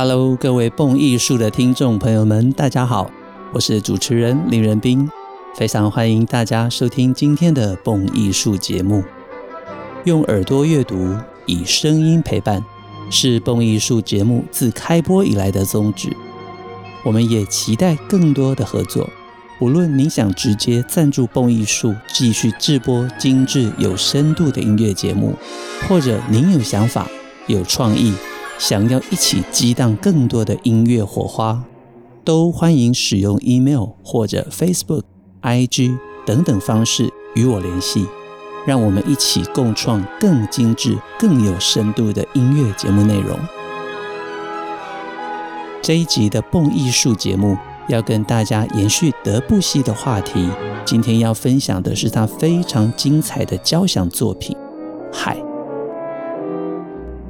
Hello，各位蹦艺术的听众朋友们，大家好，我是主持人林仁斌，非常欢迎大家收听今天的蹦艺术节目。用耳朵阅读，以声音陪伴，是蹦艺术节目自开播以来的宗旨。我们也期待更多的合作。无论您想直接赞助蹦艺术，继续制播精致有深度的音乐节目，或者您有想法、有创意，想要一起激荡更多的音乐火花，都欢迎使用 email 或者 Facebook、IG 等等方式与我联系，让我们一起共创更精致、更有深度的音乐节目内容。这一集的蹦艺术节目。要跟大家延续德布西的话题，今天要分享的是他非常精彩的交响作品《海》，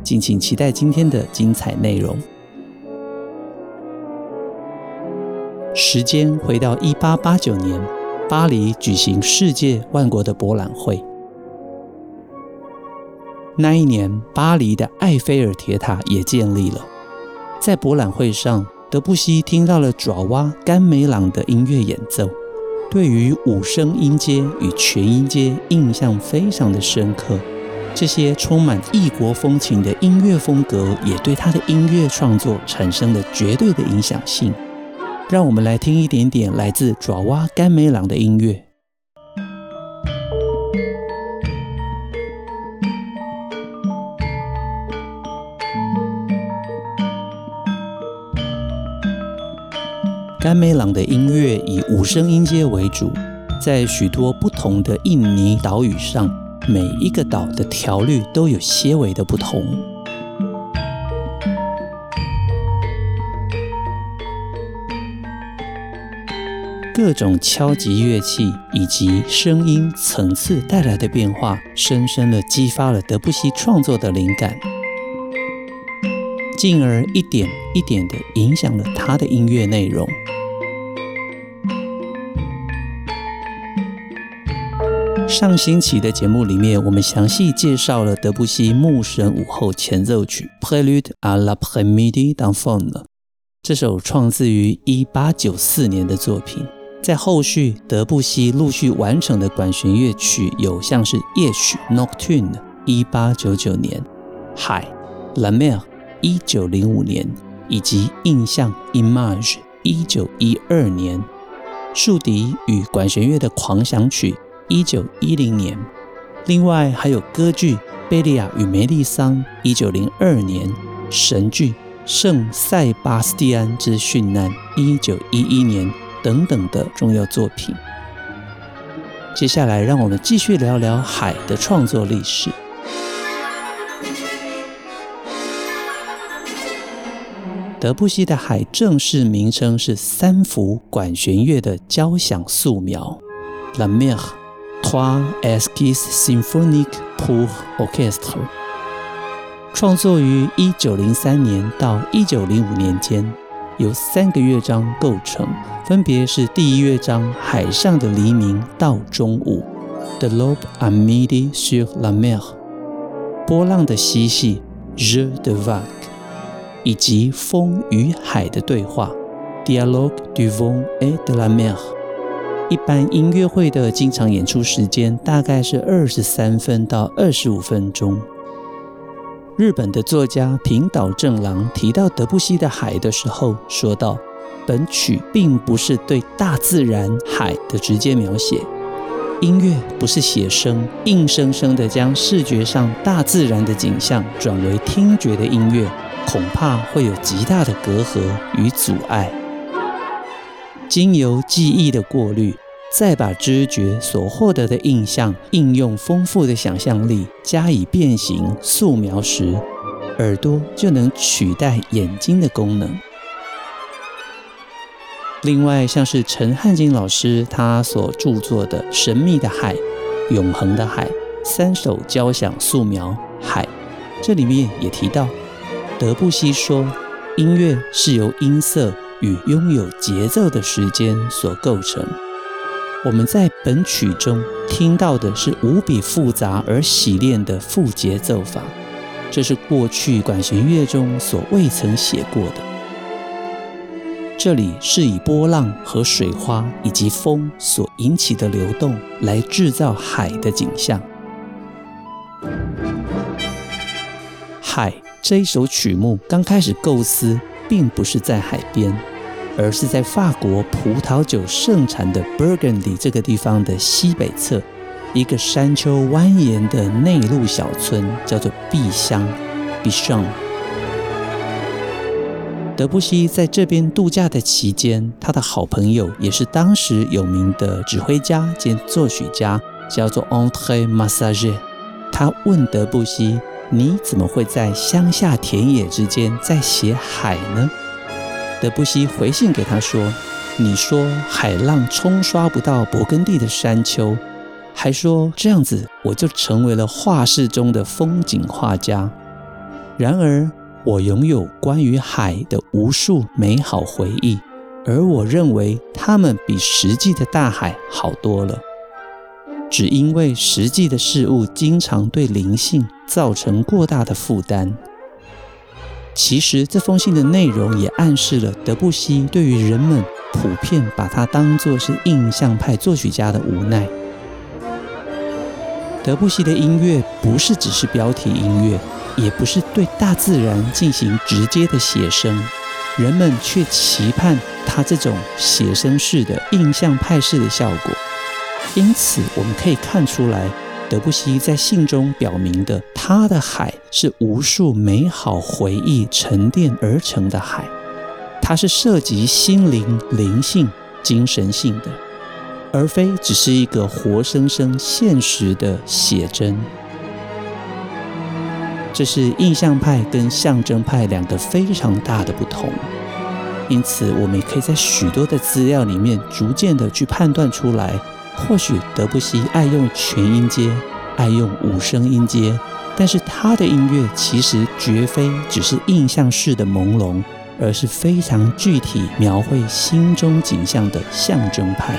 敬请期待今天的精彩内容。时间回到一八八九年，巴黎举行世界万国的博览会。那一年，巴黎的埃菲尔铁塔也建立了，在博览会上。德布西听到了爪哇甘美朗的音乐演奏，对于五声音阶与全音阶印象非常的深刻。这些充满异国风情的音乐风格，也对他的音乐创作产生了绝对的影响性。让我们来听一点点来自爪哇甘美朗的音乐。甘美朗的音乐以五声音阶为主，在许多不同的印尼岛屿上，每一个岛的调律都有些微的不同。各种敲击乐器以及声音层次带来的变化，深深地激发了德布西创作的灵感，进而一点一点地影响了他的音乐内容。上星期的节目里面，我们详细介绍了德布西《牧神午后前奏曲》（Prelude à l'après-midi d'automne） 这首创自于1894年的作品。在后续，德布西陆续完成的管弦乐曲有像是《夜曲》（Nocturne） 1899年，《海》（La Mer） 1905年，以及《印象》（Image） 1912年，《竖笛与管弦乐的狂想曲》。一九一零年，另外还有歌剧《贝利亚与梅丽桑》一九零二年，神剧《圣塞巴斯蒂安之殉难》一九一一年等等的重要作品。接下来，让我们继续聊聊海的创作历史。德布西的海正式名称是三幅管弦乐的交响素描，La Mer。Trois Esquisses Symphoniques pour Orchestre，创作于一九零三年到一九零五年间，由三个乐章构成，分别是第一乐章《海上的黎明到中午》（De l'aube à midi sur la mer），波浪的嬉戏 （Jeux de vagues），以及风与海的对话 （Dialogue du vent et de la mer）。一般音乐会的经常演出时间大概是二十三分到二十五分钟。日本的作家平岛正郎提到德布西的海的时候，说道：“本曲并不是对大自然海的直接描写，音乐不是写生，硬生生的将视觉上大自然的景象转为听觉的音乐，恐怕会有极大的隔阂与阻碍。”经由记忆的过滤，再把知觉所获得的印象应用丰富的想象力加以变形素描时，耳朵就能取代眼睛的功能。另外，像是陈汉金老师他所著作的《神秘的海》《永恒的海》三首交响素描《海》，这里面也提到，德布西说，音乐是由音色。与拥有节奏的时间所构成。我们在本曲中听到的是无比复杂而洗练的复节奏法，这是过去管弦乐中所未曾写过的。这里是以波浪和水花以及风所引起的流动来制造海的景象。海这一首曲目刚开始构思，并不是在海边，而是在法国葡萄酒盛产的 Burgundy 这个地方的西北侧。一个山丘蜿蜒的内陆小村，叫做碧乡 Bichon。德布西在这边度假的期间，他的好朋友也是当时有名的指挥家兼作曲家，叫做 Andre Massager。他问德布西：“你怎么会在乡下田野之间在写海呢？”德布西回信给他说：“你说海浪冲刷不到勃艮第的山丘。”还说这样子我就成为了画室中的风景画家。然而，我拥有关于海的无数美好回忆，而我认为它们比实际的大海好多了。只因为实际的事物经常对灵性造成过大的负担。其实，这封信的内容也暗示了德布西对于人们普遍把他当作是印象派作曲家的无奈。德布西的音乐不是只是标题音乐，也不是对大自然进行直接的写生，人们却期盼他这种写生式的印象派式的效果。因此，我们可以看出来，德布西在信中表明的，他的海是无数美好回忆沉淀而成的海，它是涉及心灵、灵性、精神性的。而非只是一个活生生现实的写真，这是印象派跟象征派两个非常大的不同。因此，我们也可以在许多的资料里面逐渐的去判断出来，或许德布西爱用全音阶，爱用五声音阶，但是他的音乐其实绝非只是印象式的朦胧，而是非常具体描绘心中景象的象征派。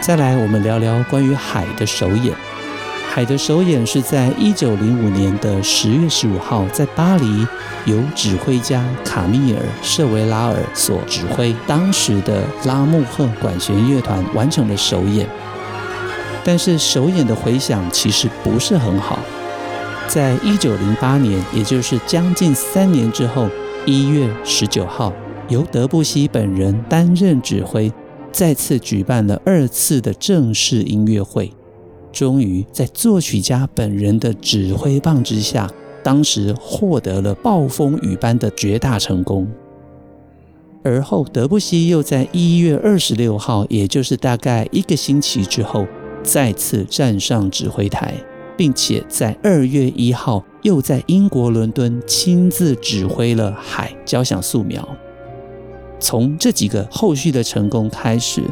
再来，我们聊聊关于海的首演。海的首演是在一九零五年的十月十五号，在巴黎由指挥家卡米尔·舍维拉尔所指挥，当时的拉穆赫管弦乐团完成了首演。但是首演的回响其实不是很好。在一九零八年，也就是将近三年之后，一月十九号，由德布西本人担任指挥。再次举办了二次的正式音乐会，终于在作曲家本人的指挥棒之下，当时获得了暴风雨般的绝大成功。而后，德布西又在一月二十六号，也就是大概一个星期之后，再次站上指挥台，并且在二月一号又在英国伦敦亲自指挥了《海交响素描》。从这几个后续的成功开始，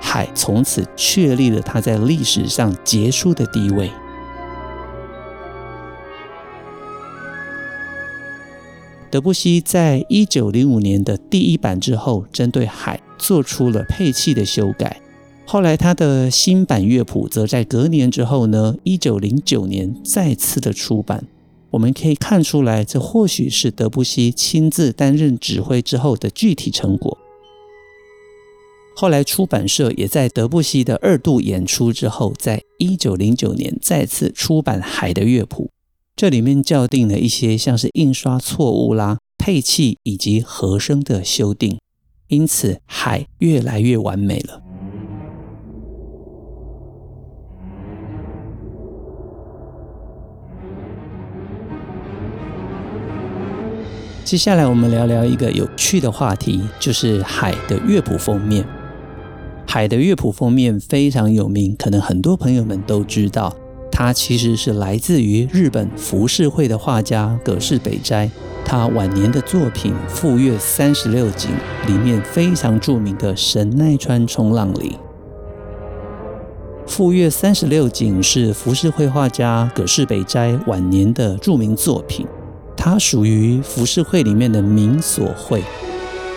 海从此确立了他在历史上杰出的地位。德布西在一九零五年的第一版之后，针对海做出了配器的修改。后来他的新版乐谱则在隔年之后呢，一九零九年再次的出版。我们可以看出来，这或许是德布西亲自担任指挥之后的具体成果。后来出版社也在德布西的二度演出之后，在一九零九年再次出版《海》的乐谱，这里面校订了一些像是印刷错误啦、配器以及和声的修订，因此《海》越来越完美了。接下来我们聊聊一个有趣的话题，就是海的乐谱封面。海的乐谱封面非常有名，可能很多朋友们都知道，它其实是来自于日本浮世绘的画家葛饰北斋，他晚年的作品《富岳三十六景》里面非常著名的神奈川冲浪里。《富岳三十六景》是浮世绘画家葛饰北斋晚年的著名作品。它属于浮世绘里面的名所绘，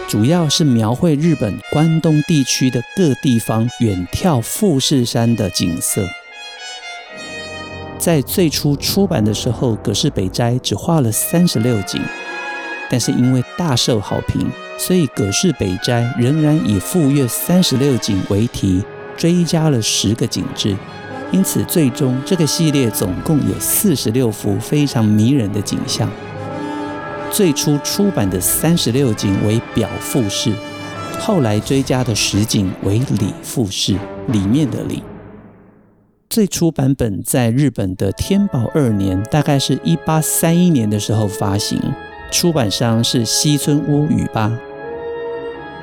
主要是描绘日本关东地区的各地方远眺富士山的景色。在最初出版的时候，葛饰北斋只画了三十六景，但是因为大受好评，所以葛饰北斋仍然以富岳三十六景为题，追加了十个景致。因此，最终这个系列总共有四十六幅非常迷人的景象。最初出版的三十六景为表复式，后来追加的十景为里复式，里面的里。最初版本在日本的天宝二年，大概是一八三一年的时候发行，出版商是西村屋宇吧。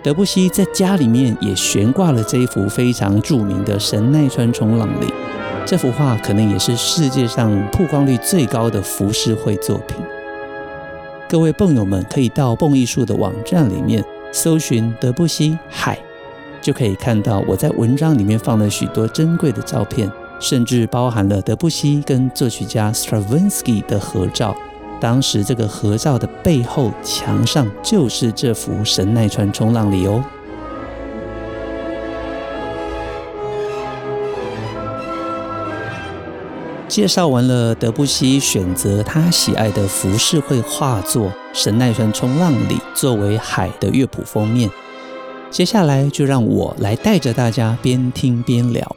德布西在家里面也悬挂了这一幅非常著名的神奈川冲浪里。这幅画可能也是世界上曝光率最高的浮世绘作品。各位蹦友们可以到蹦艺术的网站里面搜寻德布西海，就可以看到我在文章里面放了许多珍贵的照片，甚至包含了德布西跟作曲家 Stravinsky 的合照。当时这个合照的背后墙上就是这幅神奈川冲浪里哦。介绍完了德布西选择他喜爱的浮世绘画作《神奈川冲浪里》作为海的乐谱封面，接下来就让我来带着大家边听边聊。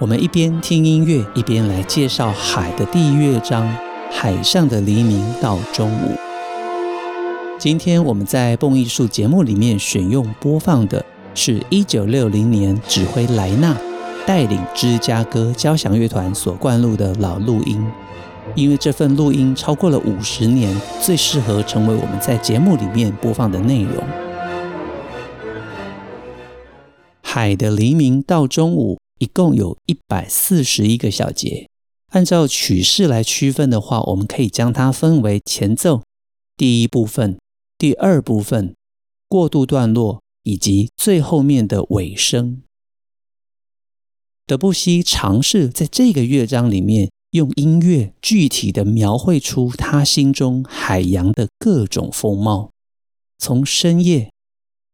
我们一边听音乐，一边来介绍海的第一乐章《海上的黎明到中午》。今天我们在蹦艺术节目里面选用播放的是一九六零年指挥莱纳。带领芝加哥交响乐团所灌录的老录音，因为这份录音超过了五十年，最适合成为我们在节目里面播放的内容。海的黎明到中午，一共有一百四十一个小节。按照曲式来区分的话，我们可以将它分为前奏、第一部分、第二部分、过渡段落以及最后面的尾声。德布西尝试在这个乐章里面用音乐具体的描绘出他心中海洋的各种风貌，从深夜、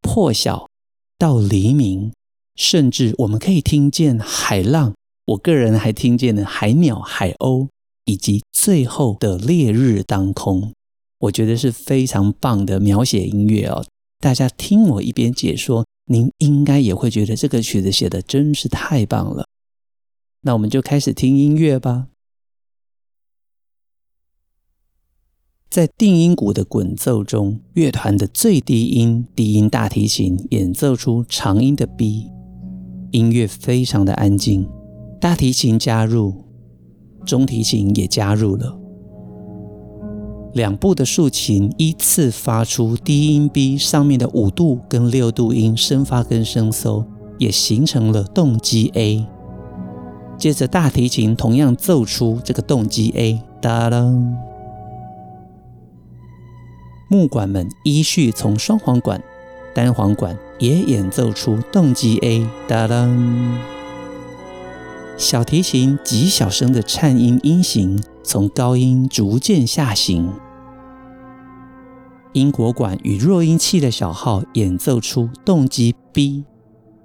破晓到黎明，甚至我们可以听见海浪。我个人还听见了海鸟、海鸥，以及最后的烈日当空。我觉得是非常棒的描写音乐哦。大家听我一边解说。您应该也会觉得这个曲子写的真是太棒了。那我们就开始听音乐吧。在定音鼓的滚奏中，乐团的最低音低音大提琴演奏出长音的 B，音乐非常的安静。大提琴加入，中提琴也加入了。两部的竖琴依次发出低音 B 上面的五度跟六度音升发跟升收，也形成了动机 A。接着大提琴同样奏出这个动机 A，哒哒。木管们依序从双簧管、单簧管也演奏出动机 A，哒哒。小提琴极小声的颤音音型从高音逐渐下行。英国管与弱音器的小号演奏出动机 B，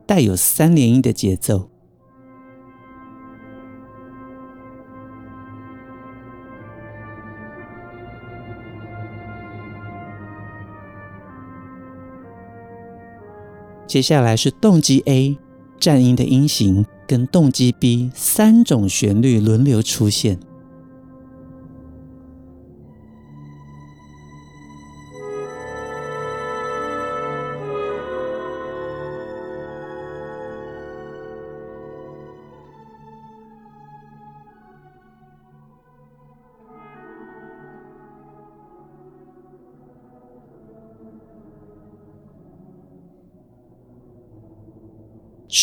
带有三连音的节奏。接下来是动机 A，战音的音型跟动机 B 三种旋律轮流出现。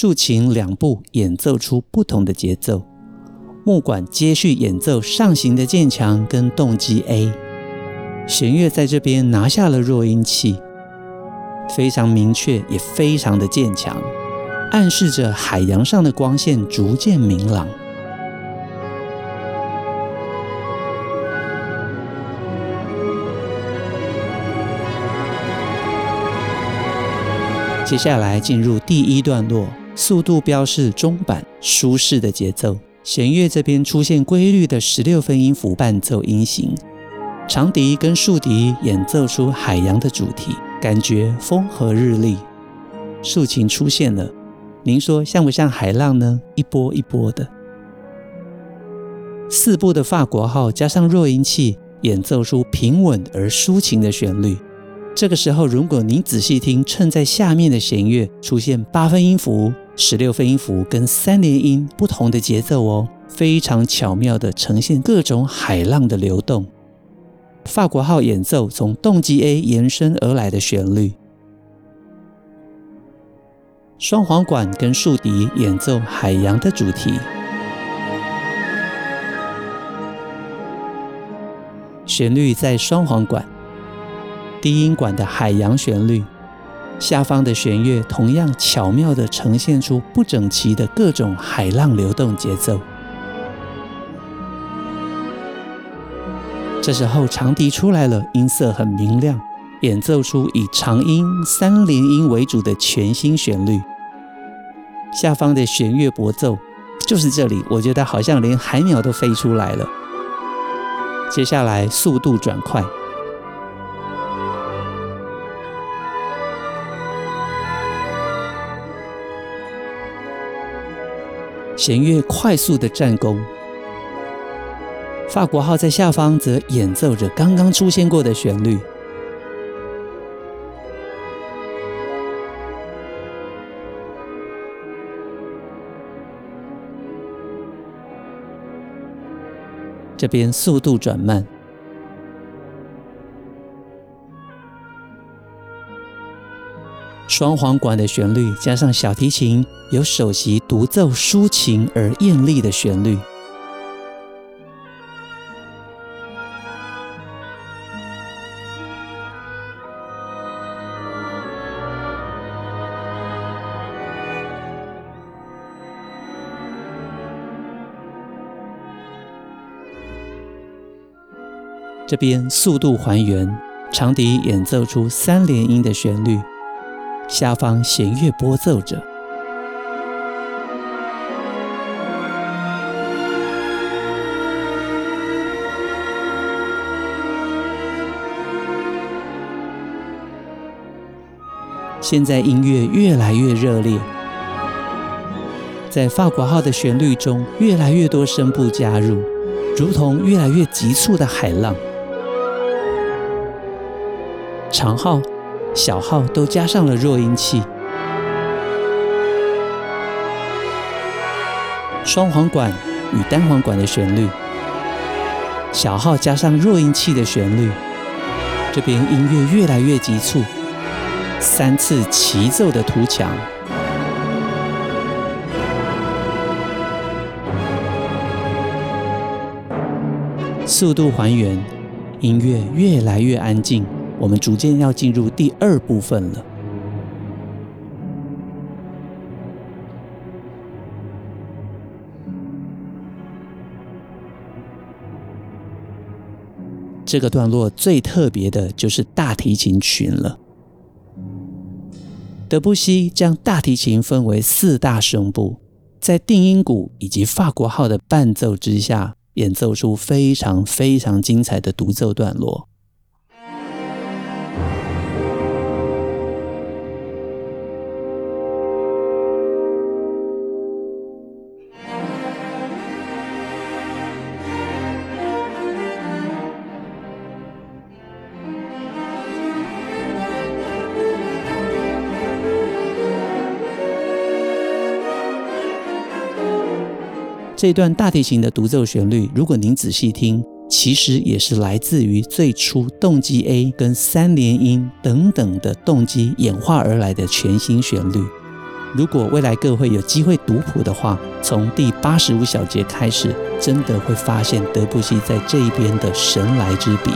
竖琴两部演奏出不同的节奏，木管接续演奏上行的渐强跟动机 A，弦乐在这边拿下了弱音器，非常明确也非常的渐强，暗示着海洋上的光线逐渐明朗。接下来进入第一段落，速度标示中板，舒适的节奏，弦乐这边出现规律的十六分音符伴奏音型，长笛跟竖笛演奏出海洋的主题，感觉风和日丽。竖琴出现了，您说像不像海浪呢？一波一波的。四部的法国号加上弱音器，演奏出平稳而抒情的旋律。这个时候，如果您仔细听，衬在下面的弦乐出现八分音符、十六分音符跟三连音不同的节奏哦，非常巧妙地呈现各种海浪的流动。法国号演奏从动机 A 延伸而来的旋律。双簧管跟竖笛演奏海洋的主题，旋律在双簧管，低音管的海洋旋律，下方的弦乐同样巧妙地呈现出不整齐的各种海浪流动节奏。这时候长笛出来了，音色很明亮。演奏出以长音三连音为主的全新旋律，下方的弦乐拨奏就是这里，我觉得好像连海鸟都飞出来了。接下来速度转快，弦乐快速的战功。法国号在下方则演奏着刚刚出现过的旋律。这边速度转慢，双簧管的旋律加上小提琴有首席独奏抒情而艳丽的旋律。这边速度还原，长笛演奏出三连音的旋律，下方弦乐拨奏着。现在音乐越来越热烈，在法国号的旋律中，越来越多声部加入，如同越来越急促的海浪。长号、小号都加上了弱音器，双簧管与单簧管的旋律，小号加上弱音器的旋律，这边音乐越来越急促，三次齐奏的图强，速度还原，音乐越来越安静。我们逐渐要进入第二部分了。这个段落最特别的就是大提琴群了。德布西将大提琴分为四大声部，在定音鼓以及法国号的伴奏之下，演奏出非常非常精彩的独奏段落。这段大提琴的独奏旋律，如果您仔细听，其实也是来自于最初动机 A 跟三连音等等的动机演化而来的全新旋律。如果未来各位有机会读谱的话，从第八十五小节开始，真的会发现德布西在这一边的神来之笔。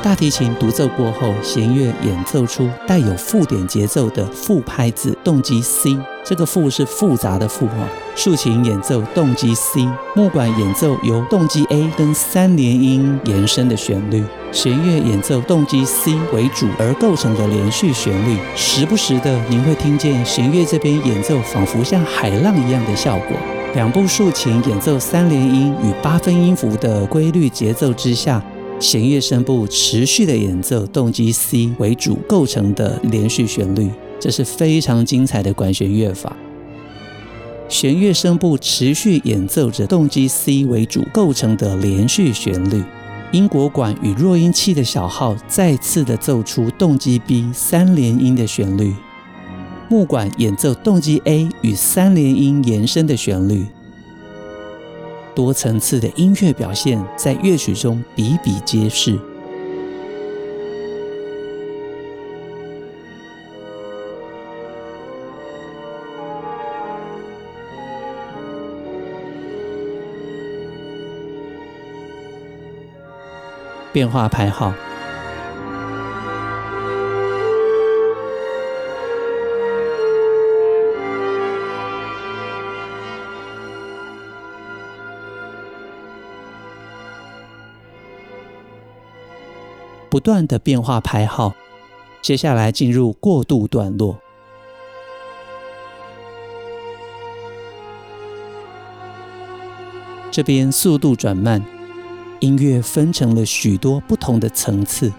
大提琴独奏过后，弦乐演奏出带有附点节奏的副拍子动机 C，这个复是复杂的复哦。竖琴演奏动机 C，木管演奏由动机 A 跟三连音延伸的旋律，弦乐演奏动机 C 为主而构成的连续旋律。时不时的您会听见弦乐这边演奏仿佛像海浪一样的效果。两部竖琴演奏三连音与八分音符的规律节奏之下，弦乐声部持续的演奏动机 C 为主构成的连续旋律，这是非常精彩的管弦乐法。弦乐声部持续演奏着动机 C 为主构成的连续旋律，英国管与弱音器的小号再次的奏出动机 B 三连音的旋律，木管演奏动机 A 与三连音延伸的旋律，多层次的音乐表现在乐曲中比比皆是。变化排号，不断的变化拍号，接下来进入过渡段落，这边速度转慢。音乐分成了许多不同的层次，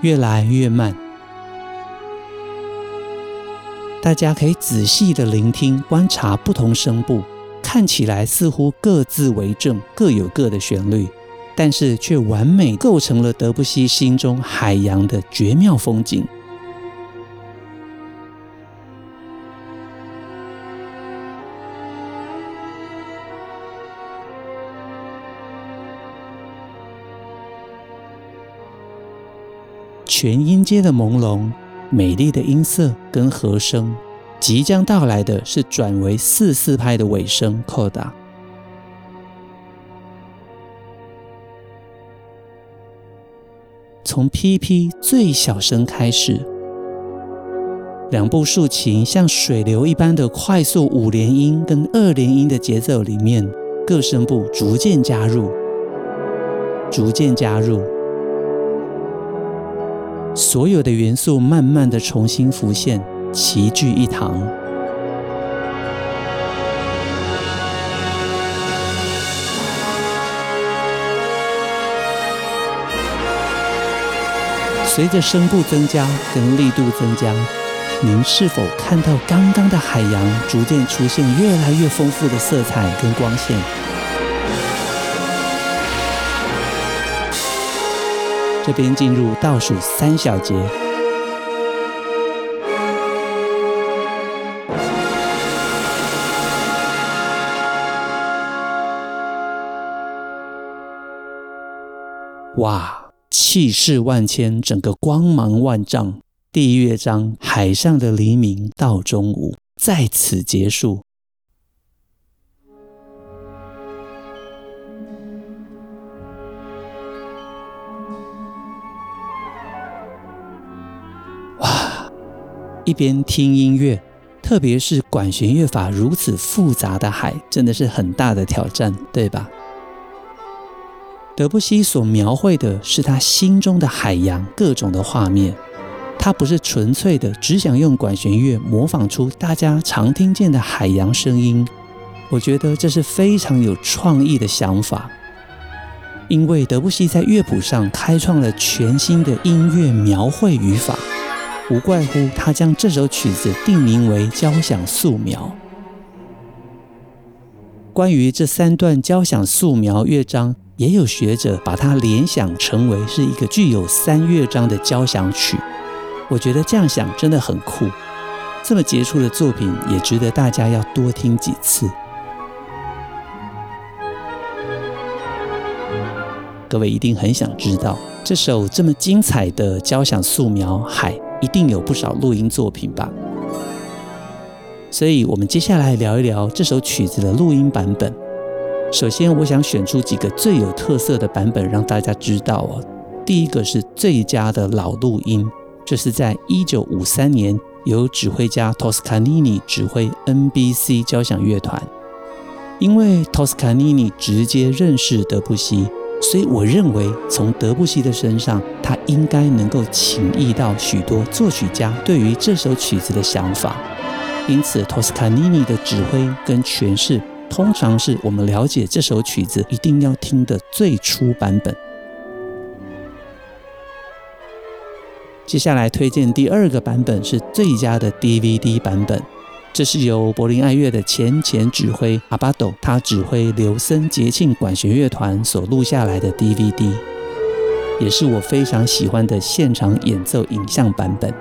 越来越慢。大家可以仔细的聆听、观察不同声部，看起来似乎各自为政，各有各的旋律，但是却完美构成了德布西心中海洋的绝妙风景。全音阶的朦胧，美丽的音色跟和声，即将到来的是转为四四拍的尾声，coda。从 PP 最小声开始，两部竖琴像水流一般的快速五连音跟二连音的节奏里面，各声部逐渐加入，逐渐加入。所有的元素慢慢的重新浮现，齐聚一堂。随着声部增加跟力度增加，您是否看到刚刚的海洋逐渐出现越来越丰富的色彩跟光线？这边进入倒数三小节，哇，气势万千，整个光芒万丈。第一乐章《海上的黎明到中午》在此结束。哇一边听音乐，特别是管弦乐法如此复杂的海，真的是很大的挑战，对吧？德布西所描绘的是他心中的海洋，各种的画面。他不是纯粹的只想用管弦乐模仿出大家常听见的海洋声音。我觉得这是非常有创意的想法，因为德布西在乐谱上开创了全新的音乐描绘语法。无怪乎他将这首曲子定名为交响素描。关于这三段交响素描乐章，也有学者把它联想成为是一个具有三乐章的交响曲。我觉得这样想真的很酷。这么杰出的作品，也值得大家要多听几次。各位一定很想知道，这首这么精彩的交响素描海。一定有不少录音作品吧，所以我们接下来聊一聊这首曲子的录音版本。首先，我想选出几个最有特色的版本让大家知道哦。第一个是最佳的老录音，这是在一九五三年由指挥家托斯卡尼尼指挥 NBC 交响乐团，因为托斯卡尼尼直接认识德布西。所以我认为，从德布西的身上，他应该能够情意到许多作曲家对于这首曲子的想法。因此托斯卡尼尼的指挥跟诠释，通常是我们了解这首曲子一定要听的最初版本。接下来推荐第二个版本是最佳的 DVD 版本，这是由柏林爱乐的前前指挥阿巴斗，他指挥琉森节庆管弦乐团所录下来的 DVD，也是我非常喜欢的现场演奏影像版本。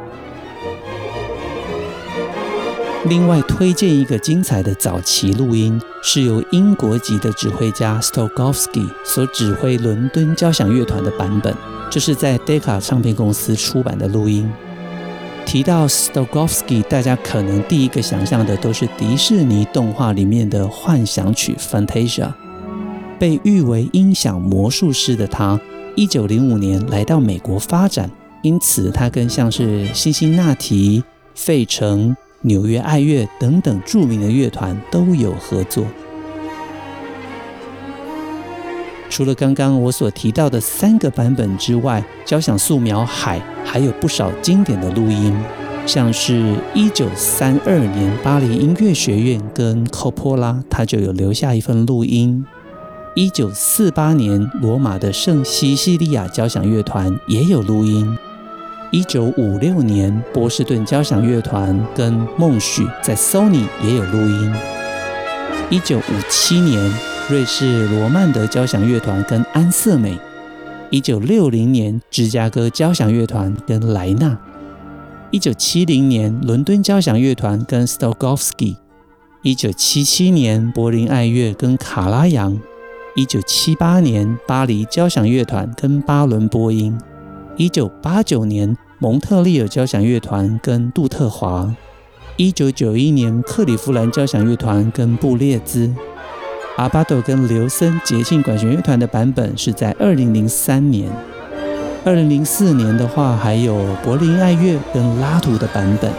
另外推荐一个精彩的早期录音，是由英国籍的指挥家 Stokowski 所指挥伦敦交响乐团的版本。这是在 Decca 唱片公司出版的录音。提到 Stokowski，大家可能第一个想象的都是迪士尼动画里面的幻想曲 Fantasia。被誉为音响魔术师的他，一九零五年来到美国发展，因此他跟像是辛辛那提、费城、纽约爱乐等等著名的乐团都有合作。除了刚刚我所提到的三个版本之外，交响素描《海》还有不少经典的录音，像是一九三二年巴黎音乐学院跟科波拉他就有留下一份录音；一九四八年罗马的圣西西利亚交响乐团也有录音；一九五六年波士顿交响乐团跟孟许在 Sony 也有录音；一九五七年。瑞士罗曼德交响乐团跟安瑟美，一九六零年芝加哥交响乐团跟莱纳，一九七零年伦敦交响乐团跟 Stokowski，一九七七年柏林爱乐跟卡拉扬，一九七八年巴黎交响乐团跟巴伦波音，一九八九年蒙特利尔交响乐团跟杜特华，一九九一年克里夫兰交响乐团跟布列兹。阿巴斗跟刘森捷信管弦乐团的版本是在二零零三年，二零零四年的话还有柏林爱乐跟拉图的版本。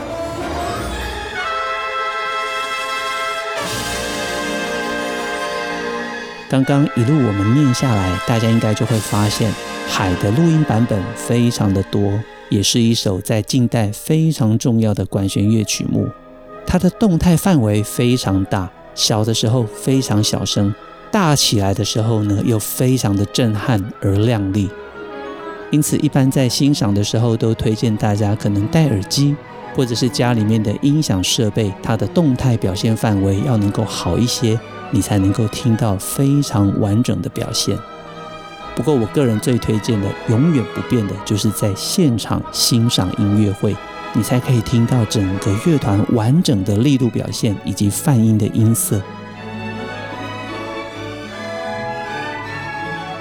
刚刚一路我们念下来，大家应该就会发现，海的录音版本非常的多，也是一首在近代非常重要的管弦乐曲目，它的动态范围非常大。小的时候非常小声，大起来的时候呢，又非常的震撼而亮丽。因此，一般在欣赏的时候，都推荐大家可能戴耳机，或者是家里面的音响设备，它的动态表现范围要能够好一些，你才能够听到非常完整的表现。不过，我个人最推荐的，永远不变的，就是在现场欣赏音乐会。你才可以听到整个乐团完整的力度表现以及泛音的音色。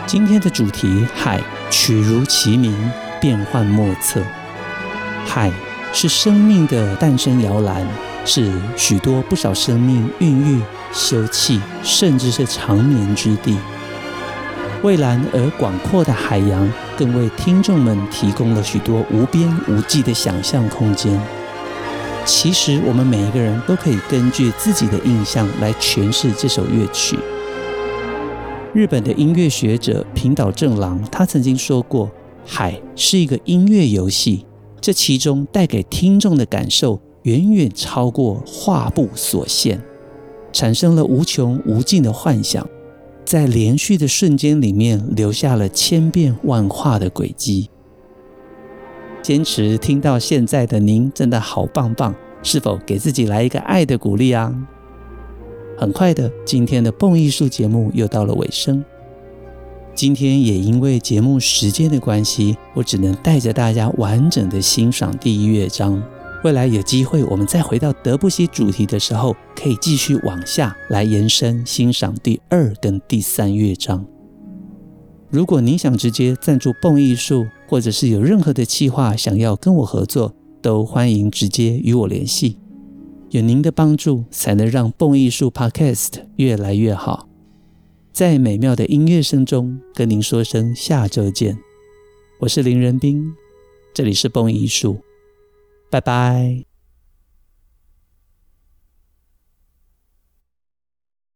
今天的主题“海”，曲如其名，变幻莫测。海是生命的诞生摇篮，是许多不少生命孕育、休憩，甚至是长眠之地。蔚蓝而广阔的海洋，更为听众们提供了许多无边无际的想象空间。其实，我们每一个人都可以根据自己的印象来诠释这首乐曲。日本的音乐学者平岛正郎，他曾经说过：“海是一个音乐游戏，这其中带给听众的感受远远超过画布所限，产生了无穷无尽的幻想。”在连续的瞬间里面，留下了千变万化的轨迹。坚持听到现在的您，真的好棒棒！是否给自己来一个爱的鼓励啊？很快的，今天的蹦艺术节目又到了尾声。今天也因为节目时间的关系，我只能带着大家完整的欣赏第一乐章。未来有机会，我们再回到德布西主题的时候，可以继续往下来延伸欣赏第二跟第三乐章。如果您想直接赞助蹦艺术，或者是有任何的计划想要跟我合作，都欢迎直接与我联系。有您的帮助，才能让蹦艺术 Podcast 越来越好。在美妙的音乐声中，跟您说声下周见。我是林仁斌，这里是蹦艺术。拜拜。